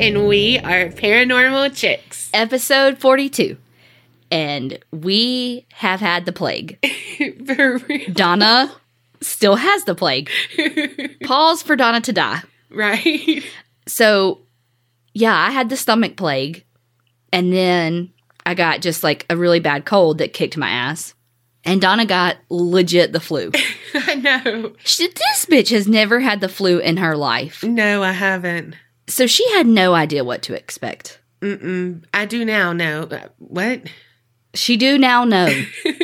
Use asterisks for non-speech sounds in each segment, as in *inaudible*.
And we are Paranormal Chicks. Episode 42. And we have had the plague. *laughs* For real. Donna still has the plague. *laughs* Pause for Donna to die. Right? So, yeah, I had the stomach plague. And then I got just like a really bad cold that kicked my ass. And Donna got legit the flu. *laughs* I know. She, this bitch has never had the flu in her life. No, I haven't. So she had no idea what to expect. Mm-mm. I do now know. Uh, What? She do now know.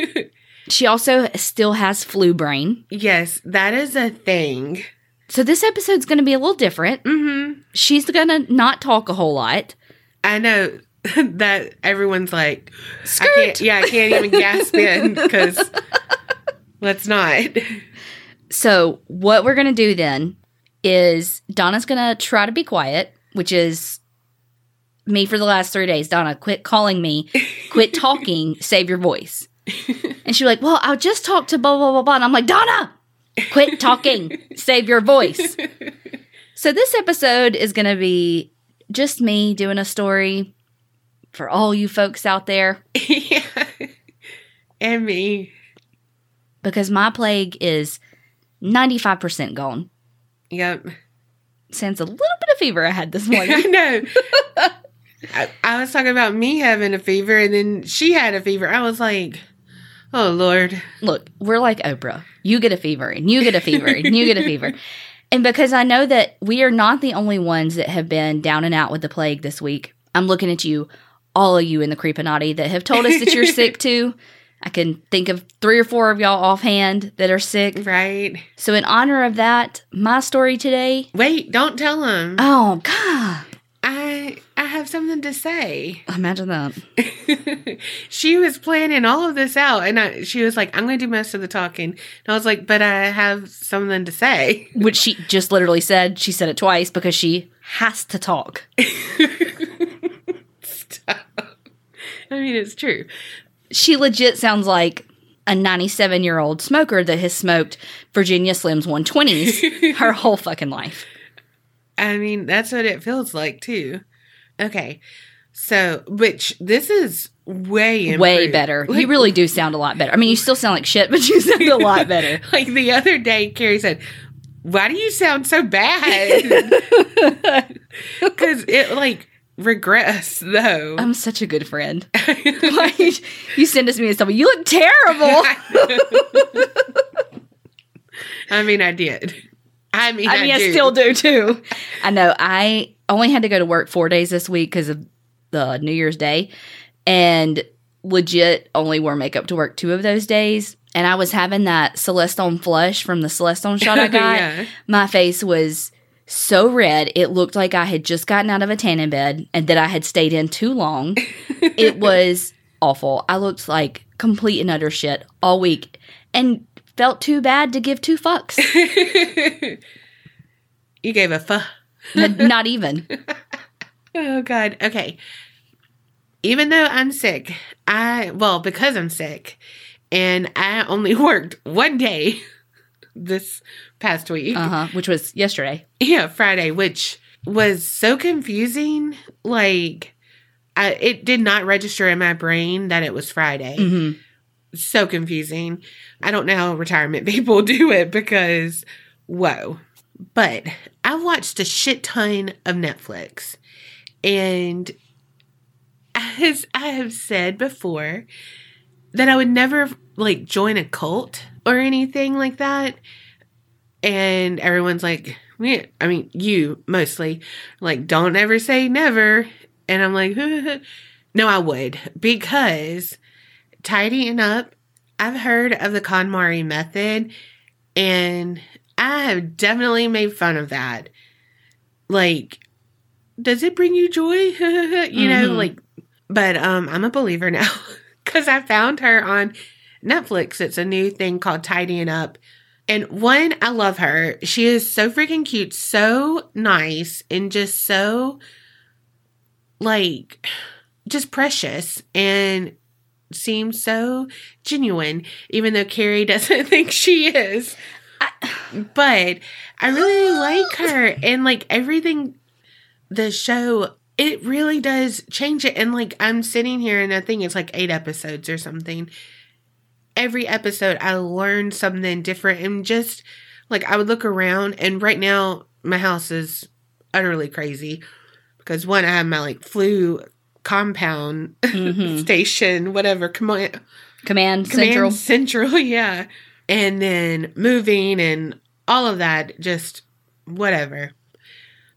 *laughs* she also still has flu brain. yes, that is a thing. So this episode's going to be a little different. Mm-hmm. She's going to not talk a whole lot. I know *laughs* that everyone's like, I Skirt. can't, yeah, I can't even gasp in because *laughs* let's not. So what we're going to do then is Donna's going to try to be quiet, which is me for the last 3 days. Donna, quit calling me. Quit *laughs* talking. Save your voice. And she's like, "Well, I'll just talk to blah blah blah blah." And I'm like, "Donna, quit talking. Save your voice." So this episode is going to be just me doing a story for all you folks out there yeah. *laughs* And me. because my plague is 95% gone. Yep. Since a little bit of fever I had this *laughs* morning. I know. I, I was talking about me having a fever, and then she had a fever. I was like, "Oh Lord." Look, we're like Oprah. You get a fever and you get a fever and you get a fever. *laughs* And because I know that we are not the only ones that have been down and out with the plague this week, I'm looking at you, all of you in the Creepinati that have told us that you're sick *laughs* too. I can think of three or four of y'all offhand that are sick. Right? So, in honor of that, my story today. Wait, don't tell them. Oh, God. I I have something to say. *laughs* Imagine that. she was planning all of this out, and I, she was like, "I'm going to do most of the talking." And I was like, "But I have something to say." *laughs* Which she just literally said. She said it twice because she has to talk. *laughs* Stop. I mean, it's true. She legit sounds like a 97 year old smoker that has smoked Virginia Slims 120s *laughs* her whole fucking life. I mean, that's what it feels like too. Okay. So, which this is way Way better. Like, you really do sound a lot better. I mean, you still sound like shit, but you sound a *laughs* lot better. like the other day, Kerri said, "Why do you sound so bad?" *laughs* Because it like regress though. I'm such a good friend. *laughs* Like, you send us me and stuff. You look terrible. *laughs* I mean, I did. I mean, I, I mean, I do. still do too. I know. I only had to go to work four days this week because of the New Year's Day, and legit only wore makeup to work two of those days. And I was having that Celestone flush from the Celestone shot I *laughs* got. Yeah. My face was so red, it looked like I had just gotten out of a tanning bed and that I had stayed in too long. *laughs* it was awful. I looked like complete and utter shit all week and felt too bad to give two fucks. *laughs* you gave a fuck. Not even. *laughs* Oh God. Okay. Even though I'm sick, I well because I'm sick, and I only worked one day this past week. Uh huh. Which was yesterday. Yeah, Friday, which was so confusing. Like, I, it did not register in my brain that it was Friday. hmm So confusing. I don't know how retirement *laughs* people do it because, whoa. But I watched a shit ton of Netflix. And as I have said before, that I would never like join a cult or anything like that. And everyone's like, yeah, I mean, you mostly, like, don't ever say never. And I'm like, *laughs* no, I would because tidying up, I've heard of the KonMari method and I have definitely made fun of that. Like, does it bring you joy? *laughs* you know, Mhm. like, but um, I'm a believer now *laughs* because I found her on Netflix. It's a new thing called Tidying Up. And one, I love her. She is so freaking cute, so nice, and just so like just precious and seems so genuine, even though Kerri *laughs* doesn't think she is. but I really like her and like everything the show it really does change it and like i'm sitting here and i think it's like eight episodes or something every episode i learned something different and just like i would look around and right now my house is utterly crazy because one i have my like flu compound Mhm. *laughs* station whatever command Command, command Central. central *laughs* yeah. And then moving and all of that just whatever.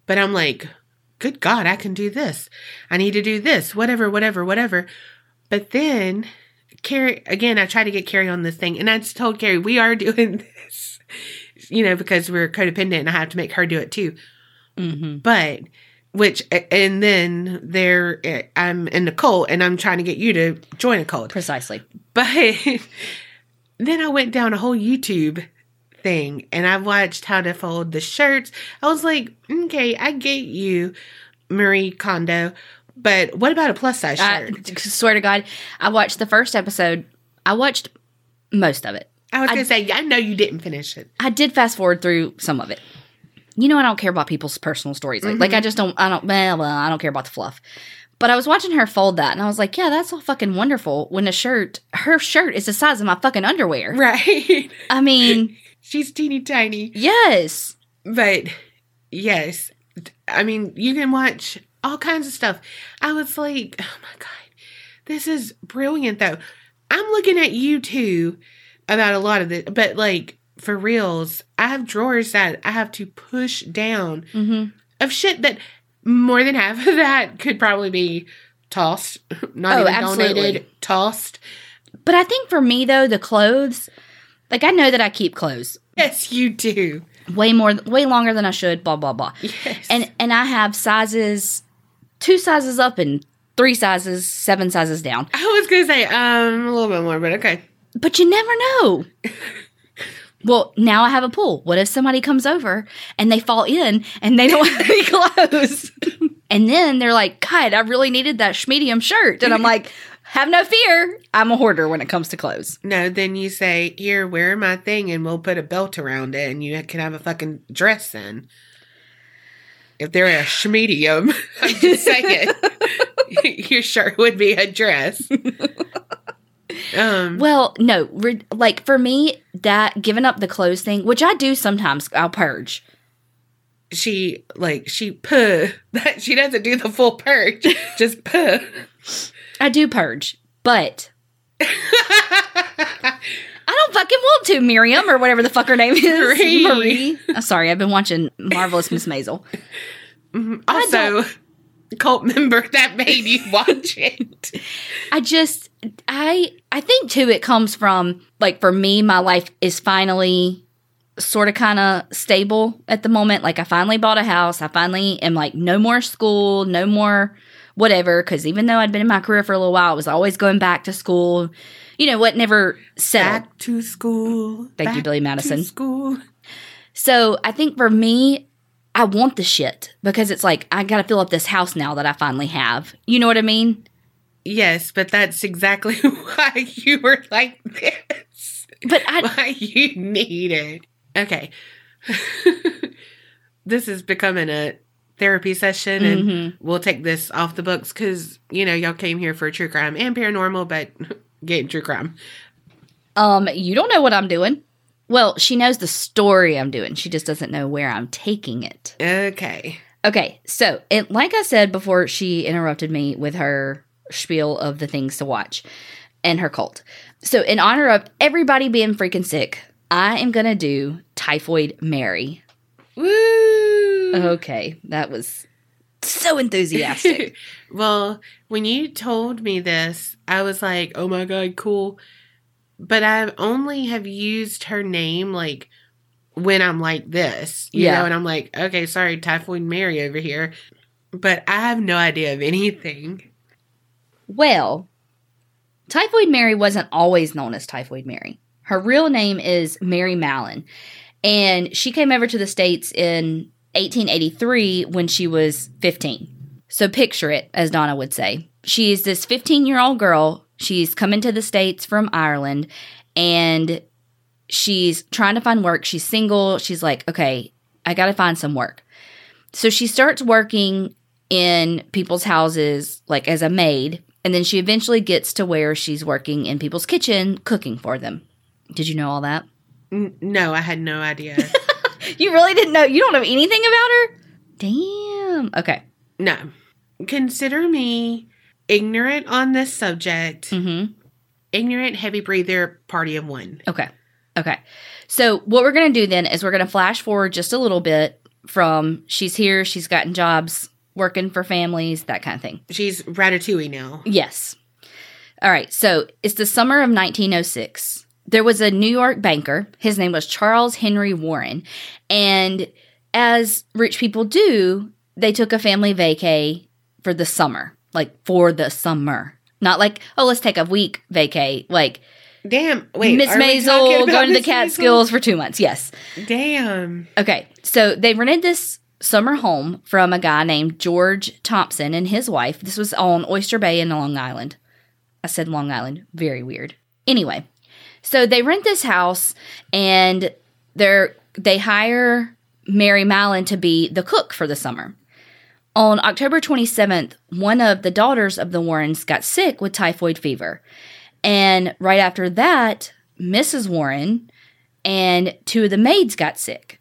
But i'm like good god i can do this. I need to do this. Whatever whatever whatever. But then Kerri again i tried to get Kerri on this thing and i just told Kerri we are *laughs* doing this you know because we're codependent and i have to make her do it too hmm but which and then there i'm in the cult and i'm trying to get you to join a cult Precisely. but *laughs* then I went down a whole YouTube thing and I watched how to fold the shirts. I was like, okay, I get you, Marie Kondo, but what about a plus size I shirt? swear to God, I watched the first episode. I watched most of it. I, was gonna say, I know you didn't finish it. I did fast forward through some of it. You know, I don't care about people's personal stories. Like, like I mm-hmm. just don't. I don't. Well, well, I don't care about the fluff. But I was watching her fold that, and I was like, "Yeah, that's all fucking wonderful." When a shirt, her shirt is the size of my fucking underwear. Right. I mean, *laughs* She's teeny tiny. yes, But yes, I mean, you can watch all kinds of stuff. I was like, oh my God, this is brilliant though. I'm looking at you too about a lot of this, but like for reals, I have drawers that I have to push down hmm of shit that more than half of that could probably be tossed, *laughs* not Oh, even absolutely. donated, tossed. But I think for me though, the clothes, like I know that I keep clothes Yes, you do. way more, way longer than I should. Blah blah blah. Yes. and and I have sizes, two sizes up and three sizes, seven sizes down. I was gonna say um a little bit more, but okay. But you never know. *laughs* well, now I have a pool. What if somebody comes over and they fall in and they don't have any *laughs* clothes? *laughs* and then they're like, God, I really needed that schmedium shirt. And I'm like, have no fear. I'm a hoarder when it comes to clothes. No, then you say, Here, wear my thing and we'll put a belt around it and you can have a fucking dress then. If they're a schmedium, *laughs* I'm just saying, *laughs* your shirt would be a dress. Um, Well, no, re- like for me, that giving up the clothes thing, which I do sometimes, I'll purge. she like she puh that *laughs* she doesn't do the full purge, just puh. I do purge, but I don't fucking want to, Miriam, or whatever the fuck her name is. *laughs* Marie. Marie. I'm sorry, I've been watching Marvelous Miss Maisel. Mm-hmm. also, cult member that made you watch it. I just I I think too it comes from like for me, my life is finally sort of kind of stable at the moment. Like I finally bought a house. I finally am like no more school, no more whatever. Cause even though I'd been in my career for a little while, I was always going back to school. You know what? Never settled. Back to school. Thank you, back Billy to Madison. School. So I think for me, I want the shit because it's like I got to fill up this house now that I finally have. You know what I mean? Yes, but that's exactly *laughs* why you were like this. But I Why you need it. Okay. *laughs* this is becoming a therapy session and Mhm. we'll take this off the books because you know y'all came here for true crime and paranormal but *laughs* getting true crime um you don't know what I'm doing. Well, she knows the story I'm doing. She just doesn't know where I'm taking it. okay Okay, so it, like I said before, she interrupted me with her spiel of the things to watch and her cult. So, in honor of everybody being freaking sick, I am gonna do Typhoid Mary. Woo! Mm-hmm. Okay, that was so enthusiastic. *laughs* well, when you told me this, I was like, "Oh my god, cool." But I only have used her name like when I'm like this, you Yeah. know, and I'm like, "Okay, sorry, Typhoid Mary over here." But I have no idea of anything. Well, Typhoid Mary wasn't always known as Typhoid Mary. Her real name is Mary Mallon, and she came over to the States in 1883 when she was 15. So picture it, as Donna would say. She's this 15 year old girl. She's coming to the States from Ireland, and she's trying to find work. She's single. She's like, okay, I got to find some work. So she starts working in people's houses, like as a maid. And then she eventually gets to where she's working in people's kitchen, cooking for them. Did you know all that? No, I had no idea. *laughs* You really didn't know? You don't know anything about her? Damn. Okay. no. Consider me ignorant on this subject. Mm-hmm. Ignorant, heavy breather, party of one. Okay. Okay. So what we're going to do then is we're going to flash forward just a little bit from she's here, she's gotten jobs, working for families, that kind of thing. She's ratatouille now. Yes. All right. So it's the summer of 1906. There was a New York banker. His name was Charles Henry Warren. And as rich people do, they took a family vacay for the summer, like for the summer. Not like, oh, let's take a week vacay. Like Damn. Wait. Miss Maisel going to the Catskills for two months. Yes. Damn. Okay, so they rented this summer home from a guy named George Thompson and his wife. This was on Oyster Bay in Long Island. I said Long Island, very weird. Anyway, so they rent this house and they're they hire Mary Mallon to be the cook for the summer. On October 27th, one of the daughters of the Warrens got sick with typhoid fever. And right after that, Mrs. Warren and two of the maids got sick.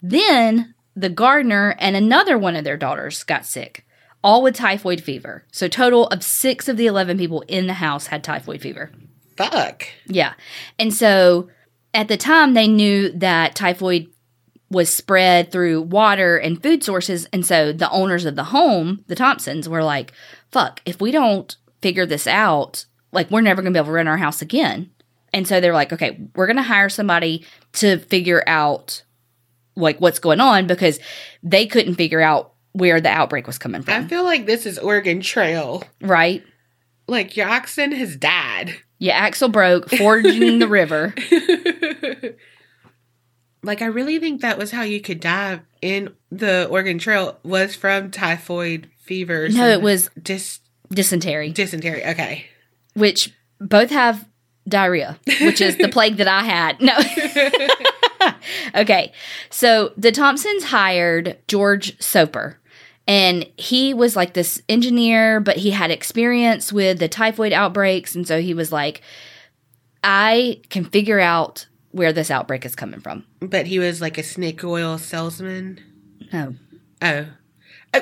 Then the gardener and another one of their daughters got sick, all with typhoid fever. So, total of six of the 11 people in the house had typhoid fever. Fuck. Yeah. And so, at the time, they knew that typhoid was spread through water and food sources. And so, the owners of the home, the Thompsons, were like, fuck, if we don't figure this out, like, we're never going to be able to rent our house again. And so, they're like, okay, we're going to hire somebody to figure out like what's going on because they couldn't figure out where the outbreak was coming from. I feel like this is Oregon Trail. right? Like your oxen has died. Yeah, axle broke, forging the river. *laughs* like I really think that was how you could die in the Oregon Trail was from typhoid fever. No, it was dis dysentery, dysentery. Okay. which both have diarrhea, which is the *laughs* plague that I had. No. *laughs* okay. So the Thompsons hired George Soper. And he was like this engineer, but he had experience with the typhoid outbreaks. And so he was like, I can figure out where this outbreak is coming from. But he was like a snake oil salesman. Oh, Oh. Uh,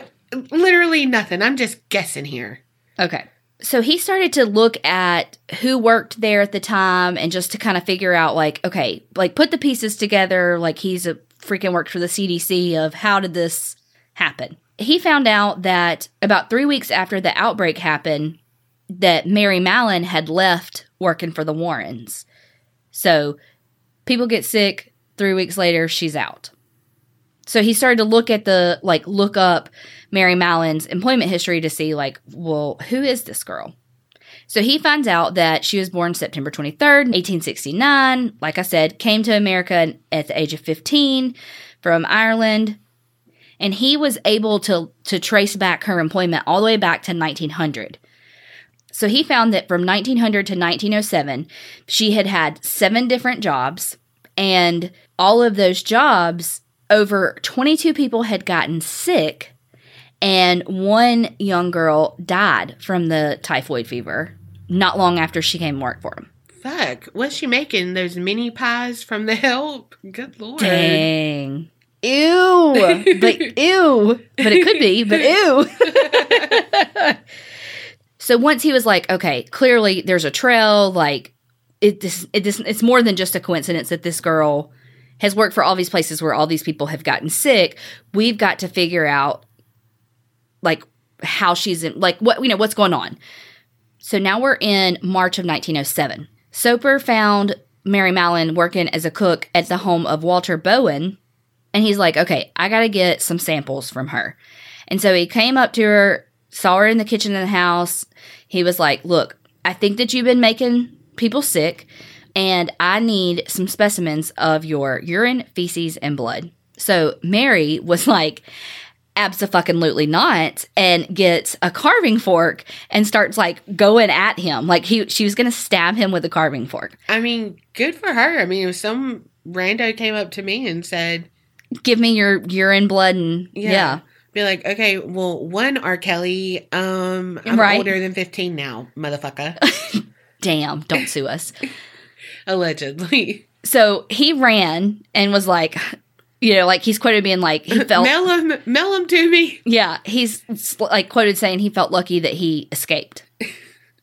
literally nothing. I'm just guessing here. Okay. So he started to look at who worked there at the time and just to kind of figure out, like, okay, like put the pieces together. Like he's a freaking worked for the CDC of how did this happen? He found out that about three weeks after the outbreak happened, that Mary Mallon had left working for the Warrens. So people get sick. Three weeks later, she's out. So he started to look at the, like, look up Mary Mallon's employment history to see, like, well, who is this girl? So he finds out that she was born September 23rd, 1869. Like I said, came to America at the age of 15 from Ireland. And he was able to, to trace back her employment all the way back to 1900. So he found that from 1900 to 1907, she had had seven different jobs. And all of those jobs, over 22 people had gotten sick and one young girl died from the typhoid fever not long after she came worked for him. Fuck. What's she making? Those mini pies from the help? Good lord. Dang. Ew. but *laughs* ew. But it could be, but ew. *laughs* so once he was like, okay, clearly there's a trail, like it this it this it's more than just a coincidence that this girl has worked for all these places where all these people have gotten sick. We've got to figure out like how she's in like what you know what's going on. So now we're in March of 1907. Soper found Mary Mallon working as a cook at the home of Walter Bowen, and he's like, "Okay, I got to get some samples from her." And so he came up to her, saw her in the kitchen of the house. He was like, "Look, I think that you've been making people sick, and I need some specimens of your urine, feces, and blood." So Mary *laughs* was like, absolutely not and gets a carving fork and starts like going at him like he she was gonna stab him with a carving fork I mean, good for her. I mean, if some rando came up to me and said, give me your urine blood and Yeah. yeah, Be like, okay, well, one R. Kelly, um, I'm Right. older than 15 now, motherfucker. *laughs* Damn, don't sue us. *laughs* Allegedly. So he ran and was like, you know, like he's quoted being like, he *laughs* felt, mail him, mail him to me. yeah, he's like quoted saying he felt lucky that he escaped.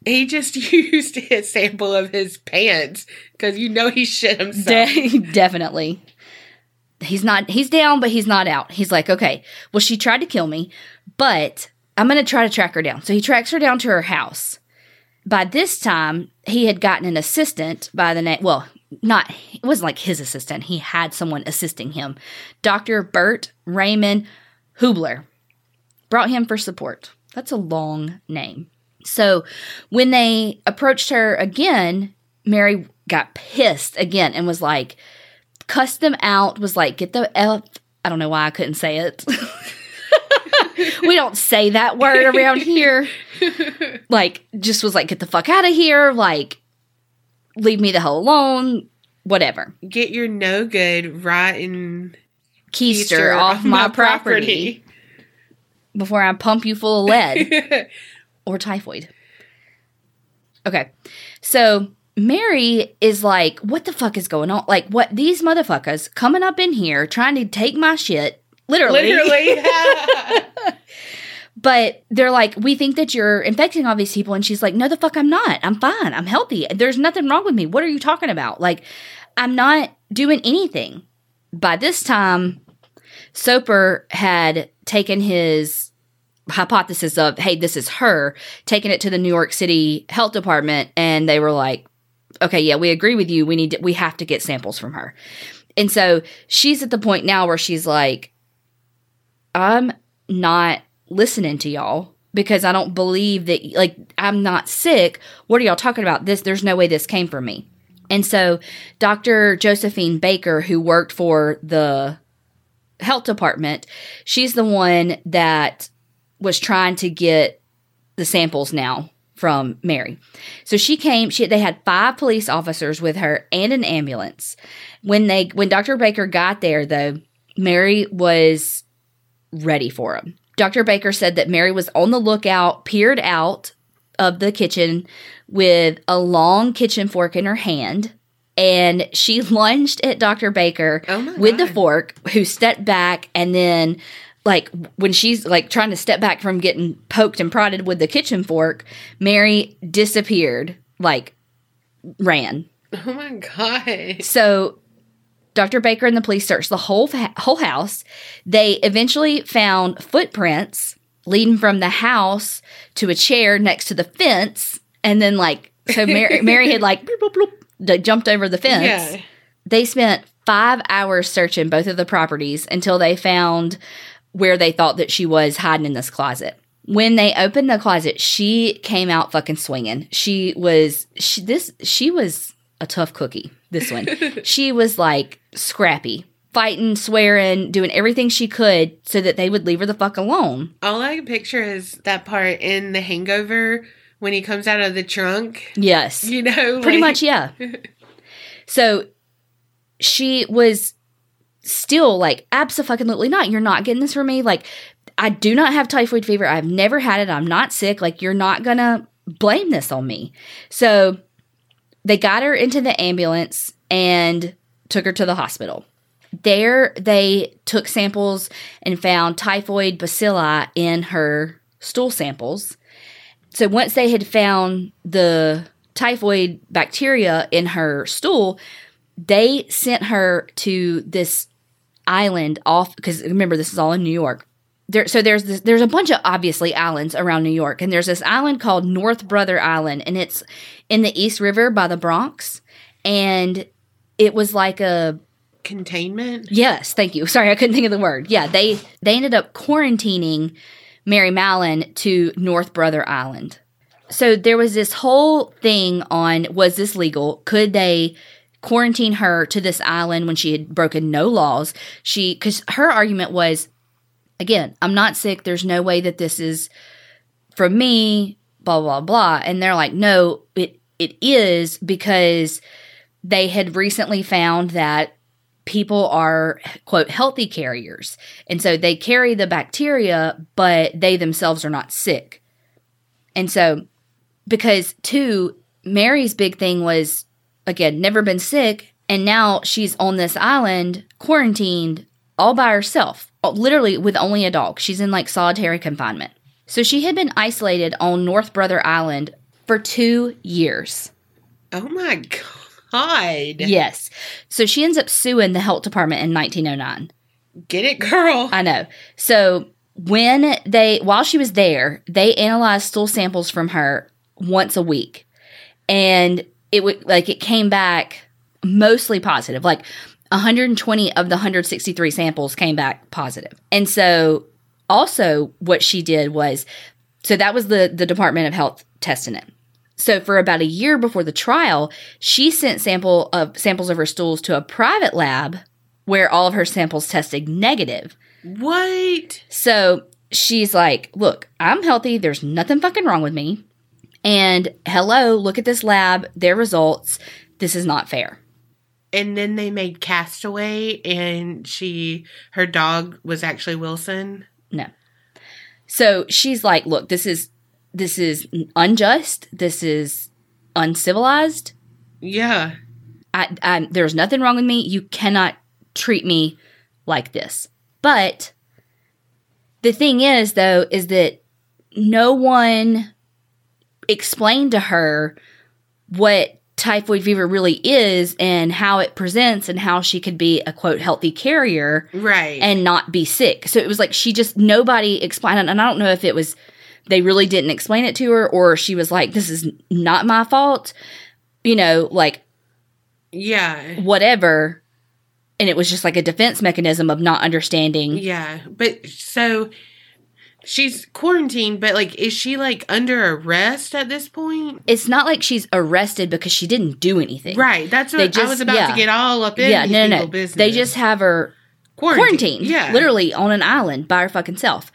He just used his sample of his pants because you know he shit himself. De- definitely. He's not, he's down, but he's not out. He's like, okay, well, she tried to kill me, but I'm going to try to track her down. So he tracks her down to her house. By this time, he had gotten an assistant by the name, well, not, it wasn't like his assistant. He had someone assisting him. Dr. Bert Raymond Hoobler brought him for support. That's a long name. So when they approached her again, Mary got pissed again and was like, cussed them out, was like, get the F. I don't know why I couldn't say it. *laughs* we don't say that word around here. *laughs* Like, just was like, get the fuck out of here. Like, leave me the hell alone. Whatever. Get your no good rotten Keister, off my, property before I pump you full of lead. *laughs* or typhoid. Okay. So Mary is like, what the fuck is going on? Like, what these motherfuckers coming up in here trying to take my shit. Literally. Literally. *laughs* But they're like, we think that you're infecting all these people. And she's like, no, the fuck, I'm not. I'm fine. I'm healthy. There's nothing wrong with me. What are you talking about? Like, I'm not doing anything. By this time, Soper had taken his hypothesis of, hey, this is her, taken it to the New York City Health Department, and they were like, okay, yeah, we agree with you. We need to, we have to get samples from her. And so she's at the point now where she's like, I'm not listening to y'all because I don't believe that like I'm not sick. What are y'all talking about? This there's no way this came from me. And so Dr. Josephine Baker who worked for the health department, she's the one that was trying to get the samples now from Mary. So she came, she they had five police officers with her and an ambulance. When they when Dr. Baker got there though, Mary was ready for him. Dr. Baker said that Mary was on the lookout, peered out of the kitchen with a long kitchen fork in her hand, and she *laughs* lunged at Dr. Baker Oh with the fork, who stepped back and then like when she's like trying to step back from getting poked and prodded with the kitchen fork, Mary disappeared, like ran. oh my god. So Dr. Baker and the police searched the whole fa- whole house. They eventually found footprints leading from the house to a chair next to the fence, and then like so Mary, *laughs* Mary had like bloop, bloop, bloop, jumped over the fence. Yeah. They spent five hours searching both of the properties until they found where they thought that she was hiding in this closet. When they opened the closet, she came out fucking swinging. She was she this she was a tough cookie. This one, *laughs* she was like scrappy, fighting, swearing, doing everything she could so that they would leave her the fuck alone. All I can picture is that part in The Hangover when he comes out of the trunk. Yes, You know, pretty like- much yeah *laughs* so she was still like absolutely not. You're not getting this from me. Like i do not have typhoid fever. I've never had it. I'm not sick. Like you're not gonna blame this on me. So they got her into the ambulance and took her to the hospital. There they took samples and found typhoid bacilli in her stool samples. So once they had found the typhoid bacteria in her stool, they sent her to this island off because remember this is all in New York. There, so there's this, there's a bunch of obviously islands around New York, and there's this island called North Brother Island, and it's in the East River by the Bronx, and it was like a Containment. Yes, thank you. Sorry, I couldn't think of the word. Yeah, they they ended up quarantining Mary Mallon to North Brother Island. So there was this whole thing on was this legal? Could they quarantine her to this island when she had broken no laws? She cuz her argument was again, I'm not sick. There's no way that this is from me, blah blah blah. And they're like, "No, it it is because they had recently found that people are quote healthy carriers and so they carry the bacteria but they themselves are not sick and so because two mary's big thing was again never been sick and now she's on this island quarantined all by herself uh, literally with only a dog she's in like solitary confinement so she had been isolated on north brother island for two years Oh my god. yes so she ends up suing the health department in 1909 Get it, girl. I know. So when they while she was there, they analyzed stool samples from her once a week. And it would like it came back mostly positive. Like 120 of the 163 samples came back positive. And so also what she did was so that was the the Department of Health testing it. So for about a year before the trial, she sent sample of samples of her stools to a private lab where all of her samples tested negative. what? So she's like, Look, I'm healthy. There's nothing fucking wrong with me. And hello, look at this lab, their results. This is not fair. And then they made Castaway, and she, her dog was actually Wilson. No. So she's like, Look, this is this is unjust. This is uncivilized. Yeah. I, I there's nothing wrong with me. You cannot treat me like this. But the thing is, though, is that no one explained to her what typhoid fever really is and how it presents and how she could be a quote healthy carrier Right. and not be sick. So it was like she just nobody explained it. And I don't know if it was they really didn't explain it to her or she was like, This is not my fault. You know, like yeah. whatever. And it was just like a defense mechanism of not understanding. Yeah. But so she's quarantined, but like, is she like under arrest at this point? It's not like she's arrested because she didn't do anything. Right. That's what They I just- was about yeah. to get all up in. Yeah, no, no, people no. Business. They just have her quarantined. Yeah. Literally on an island by her fucking self.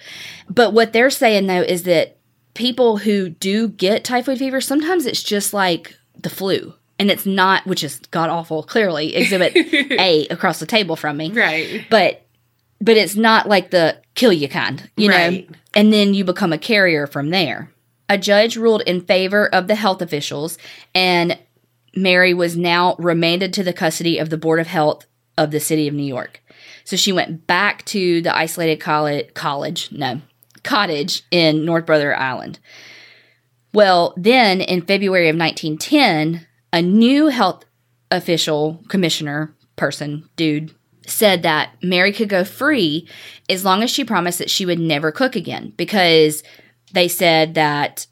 But what they're saying though is that people who do get typhoid fever, sometimes it's just like the flu. And it's not, which is god awful, clearly, exhibit *laughs* A across the table from me. Right. But but it's not like the kill you kind, you Right. know? And then you become a carrier from there. A judge ruled in favor of the health officials, and Mary was now remanded to the custody of the Board of Health of the city of New York. So she went back to the isolated college, college, no, cottage in North Brother Island. Well, then in February of 1910, a new health official, commissioner, person, dude, said that Mary could go free as long as she promised that she would never cook again because they said that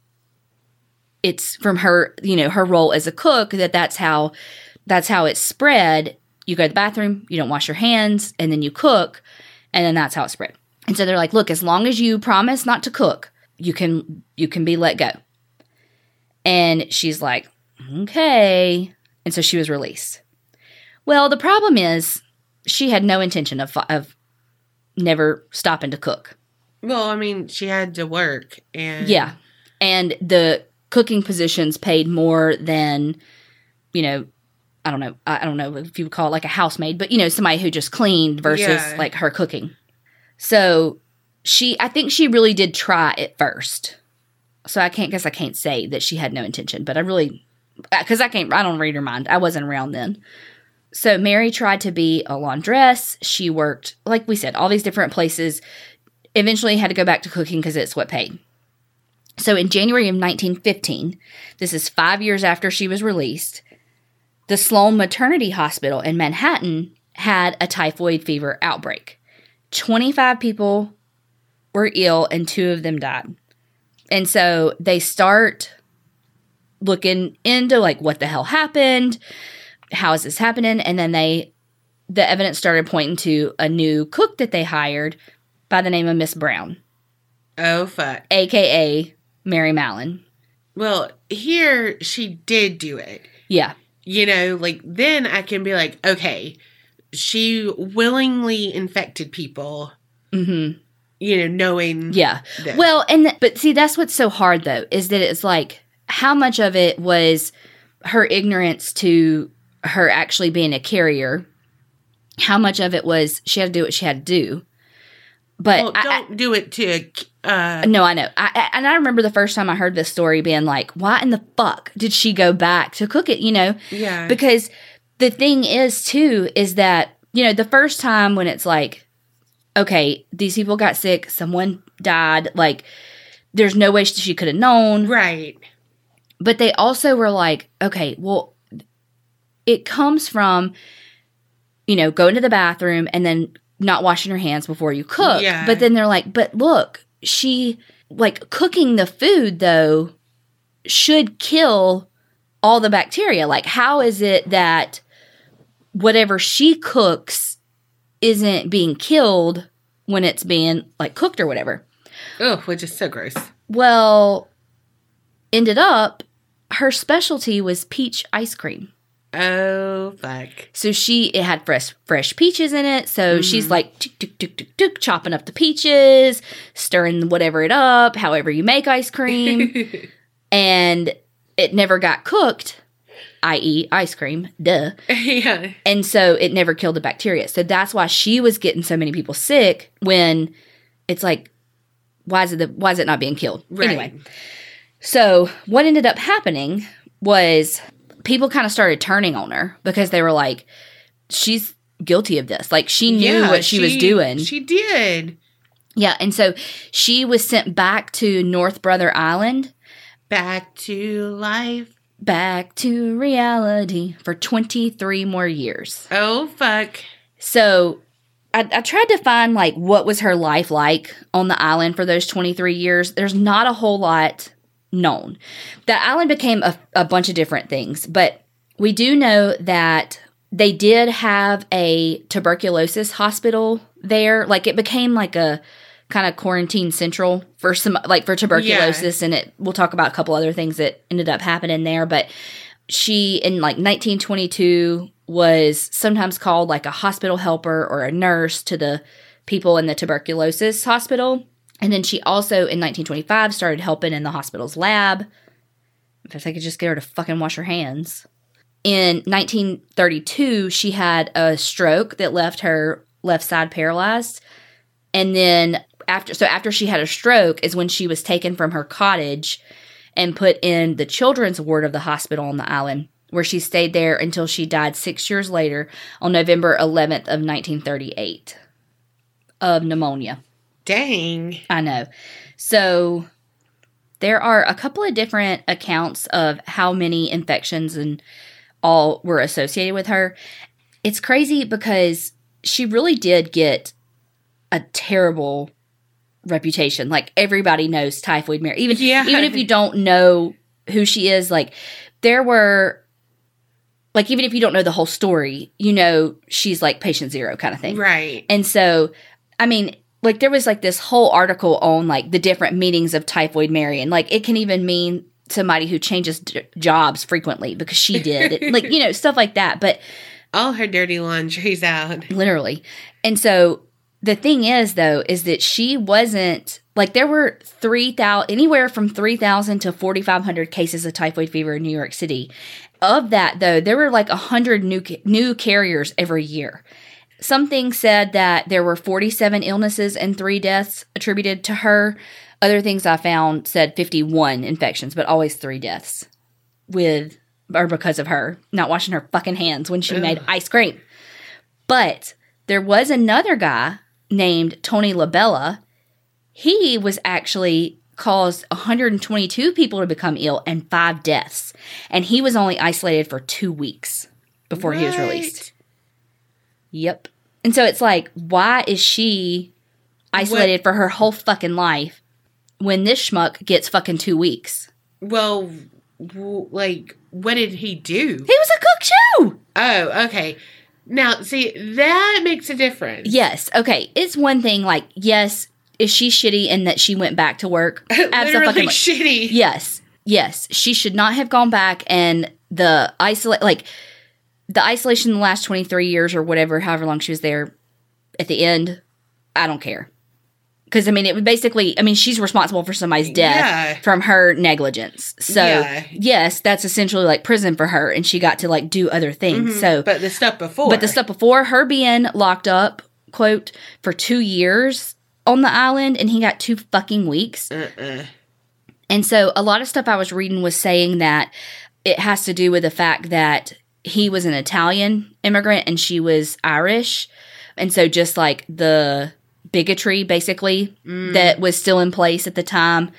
it's from her, you know, her role as a cook that that's how that's how it's spread. You go to the bathroom, you don't wash your hands, and then you cook, and then that's how it spread. And so they're like, "Look, as long as you promise not to cook, you can you can be let go." And she's like, "Okay." And so she was released. Well, the problem is she had no intention of of never stopping to cook. Well, I mean, she had to work, and Yeah. And the cooking positions paid more than, you know, I don't know, I don't know if you would call it like a housemaid, but you know, somebody who just cleaned versus Yeah. like her cooking. So she, I think she really did try at first. So I can't guess I can't say that she had no intention, but I really, because I can't, I don't read her mind. I wasn't around then. So Mary tried to be a laundress. She worked, like we said, all these different places. Eventually had to go back to cooking because it's what paid. So in January of 1915, this is five years after she was released, the Sloane Maternity Hospital in Manhattan had a typhoid fever outbreak. 25 people were ill and two of them died. And so they start looking into like what the hell happened, how is this happening? And then they the evidence started pointing to a new cook that they hired by the name of Miss Brown, Oh fuck. aka Mary Mallon. Well, here she did do it. Yeah. You know, like then I can be like, okay, she willingly infected people. Mhm. You know, knowing. Yeah. that- Well, and th- but see that's what's so hard though is that it's like how much of it was her ignorance to her actually being a carrier how much of it was she had to do what she had to do. But Well, I- I- don't do it to. Uh, no, I know. I, I, and I remember the first time I heard this story being like, why in the fuck did she go back to cook it? You know, yeah. because the thing is, too, is that, you know, the first time when it's like, okay, these people got sick, someone died, like, there's no way she could have known. right. But they also were like, okay, well, it comes from, you know, going to the bathroom and then not washing your hands before you cook. Yeah. But then they're like, but look, she, like, cooking the food, though, should kill all the bacteria. Like, how is it that whatever she cooks isn't being killed when it's being, like, cooked or whatever? Oh, which is so gross. Well, ended up her specialty was peach ice cream. Oh fuck. So she it had fresh fresh peaches in it. So mm-hmm. she's like tick, tick, tick, tick, tick, chopping up the peaches, stirring whatever it up, however you make ice cream, *laughs* and it never got cooked, i.e., ice cream. Duh. yeah. And so it never killed the bacteria. So that's why she was getting so many people sick when it's like, why is it the, why is it not being killed? Right. Anyway. So what ended up happening was people kind of started turning on her because they were like, she's guilty of this. Like she knew Yeah, what she, was doing. She did. yeah. And so she was sent back to North Brother Island, Back to life. back to reality for 23 more years. Oh fuck. So I, I tried to find like what was her life like on the island for those 23 years. There's not a whole lot known. The island became a, a bunch of different things, but we do know that they did have a tuberculosis hospital there. Like it became like a kind of quarantine central for some like for tuberculosis and it we'll talk about a couple other things that ended up happening there, but she in like 1922 was sometimes called like a hospital helper or a nurse to the people in the tuberculosis hospital. And then she also in 1925 started helping in the hospital's lab. If I could just get her to fucking wash her hands. In 1932, she had a stroke that left her left side paralyzed. And then after so after she had a stroke is when she was taken from her cottage and put in the children's ward of the hospital on the island, where she stayed there until she died six years later on November 11th of 1938 of pneumonia. Dang. I know. So there are a couple of different accounts of how many infections and all were associated with her. It's crazy because she really did get a terrible reputation. Like everybody knows Typhoid Mary. Even Yeah. even if you don't know who she is, like there were like even if you don't know the whole story, you know she's like patient zero kind of thing. Right. And so, I mean, like there was like this whole article on like the different meanings of typhoid Mary, and like it can even mean somebody who changes d- jobs frequently because she did, *laughs* like you know stuff like that. But All her dirty laundry's out. literally, and so the thing is though is that she wasn't like there were three thousand anywhere from three thousand to forty five hundred cases of typhoid fever in New York City. Of that though, there were like a hundred new ca- new carriers every year. Something said that there were 47 illnesses and three deaths attributed to her. Other things I found said 51 infections, but always three deaths with or because of her not washing her fucking hands when she made ice cream. But there was another guy named Tony Labella. He was actually caused 122 people to become ill and five deaths. And he was only isolated for two weeks before he was released. Yep. And so it's like, why is she isolated for her whole fucking life when this schmuck gets fucking two weeks? Well, w- like, what did he do? He was a cook too. Oh, okay. Now, see, that makes a difference. Yes. Okay. It's one thing. Like, yes, is she shitty in that she went back to work? *laughs* Absolutely. shitty. Yes. Yes. She should not have gone back and the isolate like the isolation in the last 23 years or whatever, however long she was there at the end, I don't care. Because, I mean, it would basically, I mean, she's responsible for somebody's death Yeah. from her negligence. So, Yeah. yes, that's essentially like prison for her, and she got to like do other things. So, Mm-hmm. But the stuff before. but the stuff before her being locked up, quote, for two years on the island, and he got two fucking weeks. Uh-uh. And so a lot of stuff I was reading was saying that it has to do with the fact that he was an Italian immigrant and she was Irish. And so just like the bigotry basically mm. that was still in place at the time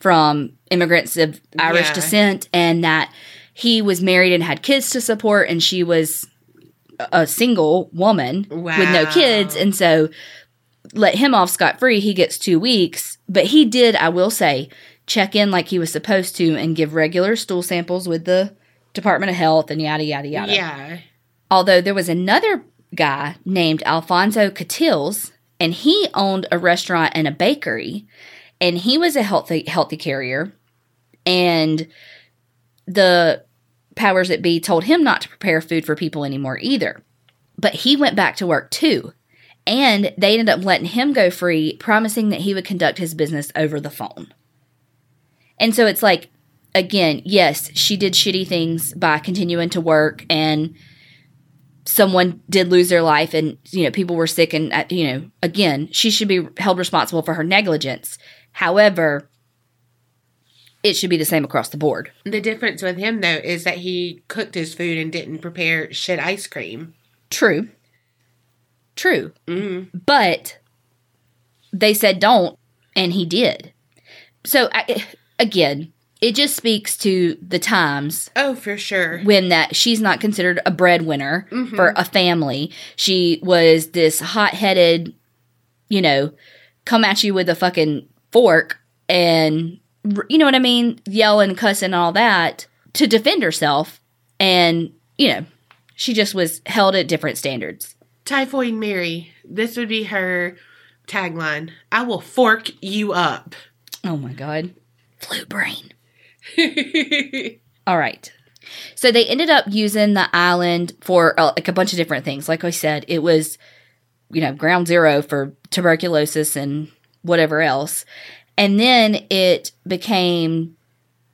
from immigrants of Irish Yeah. descent and that he was married and had kids to support and she was a- single woman with no kids and so let him off scot free he gets 2 weeks but he did I will say check in like he was supposed to and give regular stool samples with the Department of Health and yada yada yada Yeah. although there was another guy named Alfonso Catilles, and he owned a restaurant and a bakery, and he was a healthy healthy carrier, and the powers that be told him not to prepare food for people anymore either. But he went back to work too. And they ended up letting him go free, promising that he would conduct his business over the phone. And so it's like, again, yes, she did shitty things by continuing to work and someone did lose their life and you know people were sick and uh, you know again she should be held responsible for her negligence. However it should be the same across the board. The difference with him though is that he cooked his food and didn't prepare shit ice cream. true. True. Mm. but they said don't and he did. So I, again it just speaks to the times Oh, for sure. when that she's not considered a breadwinner Mhm. for a family. She was this hot-headed, you know, come at you with a fucking fork and you know what I mean, yelling, cussing, and all that to defend herself, and you know, she just was held at different standards. Typhoid Mary. This would be her tagline. I will fork you up. Oh my god, flu brain. *laughs* All right. So they ended up using the island for uh, like a bunch of different things. Like I said, it was, you know, ground zero for tuberculosis and whatever else. And then it became,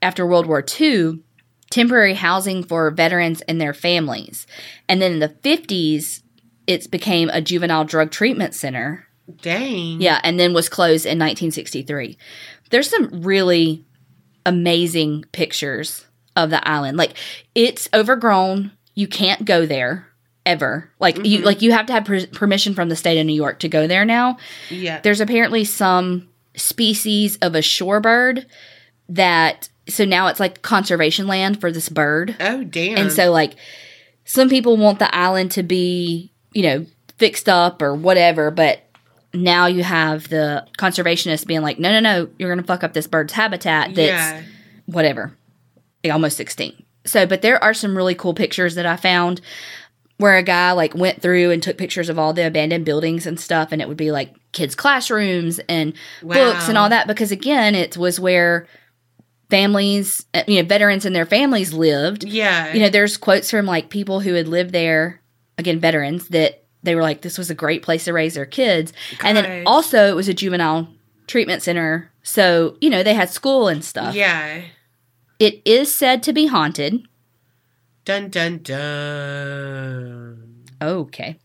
after World War II, temporary housing for veterans and their families. And then in the 50s, it became a juvenile drug treatment center. Dang. Yeah, and then was closed in 1963. There's some really amazing pictures of the island. Like it's overgrown. You can't go there ever. Like you mm-hmm. like you have to have per- permission from the state of New York to go there now. Yeah. There's apparently some species of a shorebird that so now it's like conservation land for this bird. Oh, damn. And so, like, some people want the island to be, you know, fixed up or whatever, but now you have the conservationists being like, no, no, no, you're going to fuck up this bird's habitat that's yeah. whatever, almost extinct. So, but there are some really cool pictures that I found where a guy like went through and took pictures of all the abandoned buildings and stuff, and it would be like kids' classrooms and books and all that because again, it was where families, uh, you know, veterans and their families lived Yeah. you know, there's quotes from like people who had lived there, again, veterans, that they were like, this was a great place to raise their kids. And then also, it was a juvenile treatment center. So, you know, they had school and stuff. yeah. It is said to be haunted. Dun dun dun. Okay.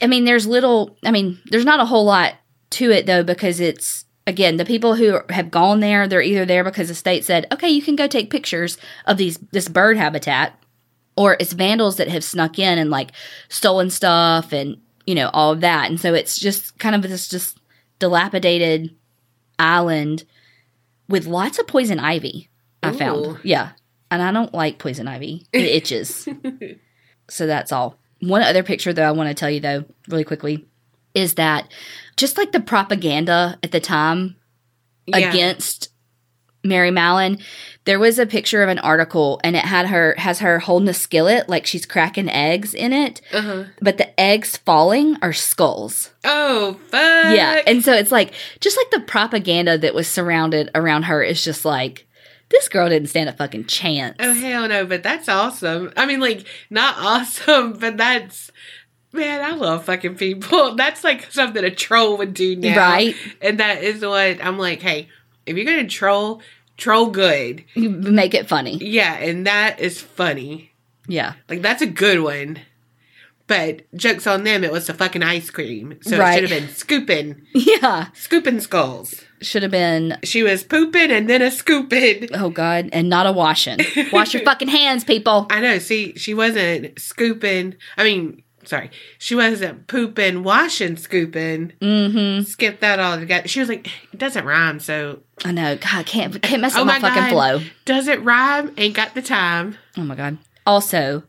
I mean, there's little, I mean, there's not a whole lot to it though, because it's, again, the people who have gone there, they're either there because the state said, okay, you can go take pictures of these, this bird habitat, or it's vandals that have snuck in and like stolen stuff and, you know, all of that. And so it's just kind of this just dilapidated island with lots of poison ivy, I Ooh. found. Yeah. And I don't like poison ivy. It *laughs* itches. so that's all. One other picture though I want to tell you though, really quickly, is that just like the propaganda at the time Yeah. against Mary Mallon, there was a picture of an article and it had her has her holding a skillet like she's cracking eggs in it, Uh-huh. but the eggs falling are skulls. Oh, fuck. Yeah. And so it's like just like the propaganda that was surrounded around her is just like this girl didn't stand a fucking chance. Oh hell no, but that's awesome. I mean like not *laughs* awesome, but that's Man, I love fucking people. *laughs* That's like something a troll would do now. Right. And that is what I'm like, hey, if you're going to troll, troll good. You make it funny. Yeah, and that is funny. Yeah. Like, that's a good one. But jokes on them, it was the fucking ice cream. So Right. it should have been scooping, *laughs* Yeah. scooping skulls. Should have been, She was pooping and then a scooping. oh God, and not a washing. *laughs* Wash your fucking hands, people. I know. See, she wasn't scooping. I mean, sorry, she wasn't pooping, washing, scooping. Mm-hmm. Skip that all together. She was like, it doesn't rhyme, so I know. God, can't, can't mess Oh up my, my fucking flow. does it rhyme? Ain't got the time. Oh my God. Also,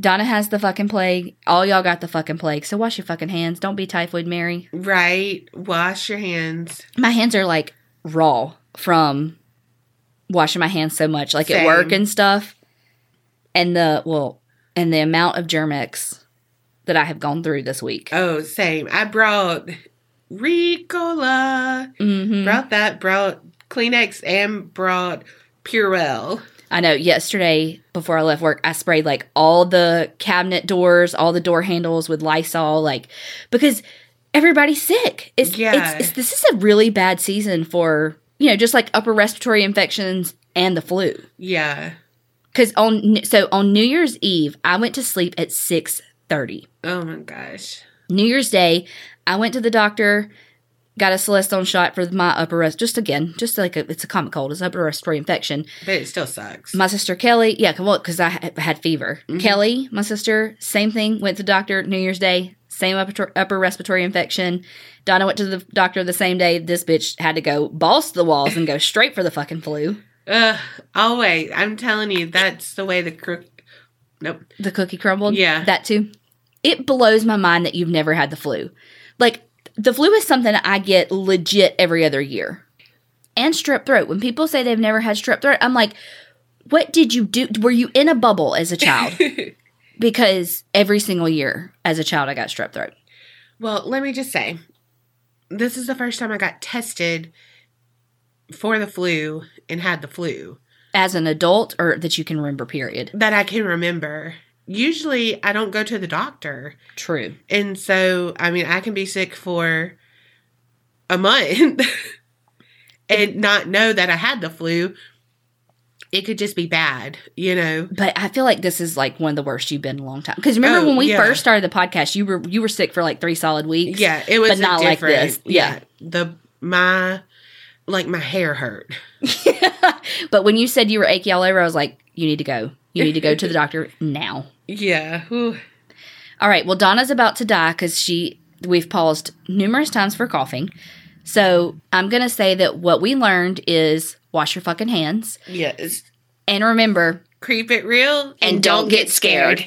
Donna has the fucking plague. All y'all got the fucking plague. So wash your fucking hands. Don't be typhoid Mary. Right. Wash your hands. My hands are like raw from washing my hands so much, like at work and stuff. And the, well, and the amount of Germ-X that I have gone through this week. Oh, same. I brought Ricola. hmm Brought that. Brought Kleenex and brought Purell. I know yesterday before I left work, I sprayed like all the cabinet doors, all the door handles with Lysol, like because everybody's sick. It's, Yeah. it's, it's this is a really bad season for you know just like upper respiratory infections and the flu. Yeah. Because on so on New Year's Eve, I went to sleep at six thirty. Oh my gosh. New Year's Day, I went to the doctor, got a Celestone shot for my upper rest. Just again, just like a, it's a common cold, it's upper respiratory infection. But it still sucks. My sister Kelly, yeah, well, because I had- fever. Mm-hmm. Kelly, my sister, same thing. Went to the doctor New Year's Day, same upper, upper respiratory infection. Donna went to the doctor the same day. This bitch had to go balls to the walls and go straight for the fucking flu. Ugh. Oh, wait. I'm telling you, that's the way the crook. Nope. The cookie crumbled. Yeah. that too. It blows my mind that you've never had the flu. Like the flu is something I get legit every other year. And strep throat. When people say they've never had strep throat, I'm like, what did you do? Were you in a bubble as a child? *laughs* because every single year as a child I got strep throat. Well, let me just say, this is the first time I got tested for the flu and had the flu As an adult or that you can remember period. that I can remember. Usually, I don't go to the doctor. True. And so, I mean, I can be sick for a month *laughs* and not know that I had the flu. It could just be bad, you know. But I feel like this is like one of the worst you've been in a long time. Because remember Oh, when we yeah. first started the podcast, you were you were sick for like three solid weeks. Yeah, it was But not like different- this. Yeah. the my like my hair hurt. *laughs* *laughs* but when you said you were achy all over, I was like, you need to go. You need to go to the *laughs* doctor now. Yeah. All right. Well, Donna's about to die because she we've paused numerous times for coughing. So I'm gonna say that what we learned is wash your fucking hands Yes. and remember Creep it real And don't get scared.